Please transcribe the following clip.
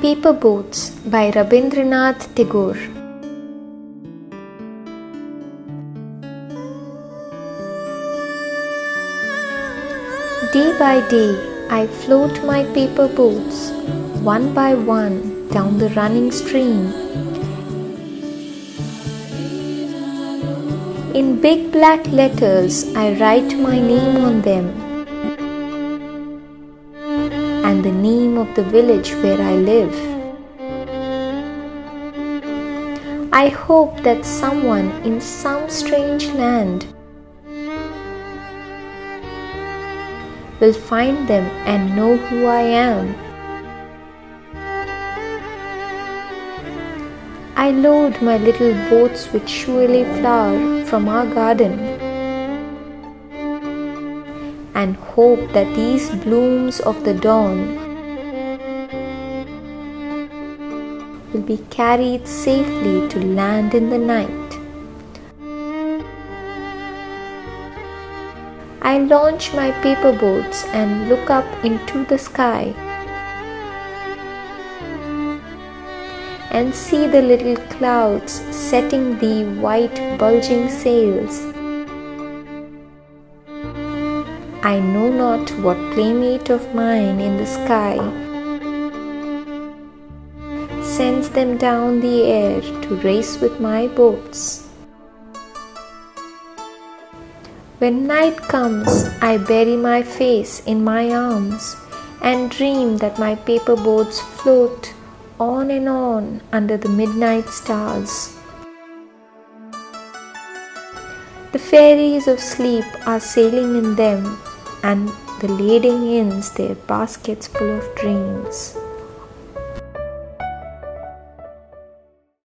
Paper Boats by Rabindranath Tagore. Day by day, I float my paper boats, one by one, down the running stream. In big black letters, I write my name on them and the name of the village where I live. I hope that someone in some strange land will find them and know who I am. I load my little boats with shiuli flower from our garden and hope that these blooms of the dawn will be carried safely to land in the night. I launch my paper boats and look up into the sky and see the little clouds setting the white bulging sails. I know not what playmate of mine in the sky sends them down the air to race with my boats. When night comes, I bury my face in my arms and dream that my paper boats float on and on under the midnight stars. The fairies of sleep are sailing in them, and the lading ins their baskets full of dreams.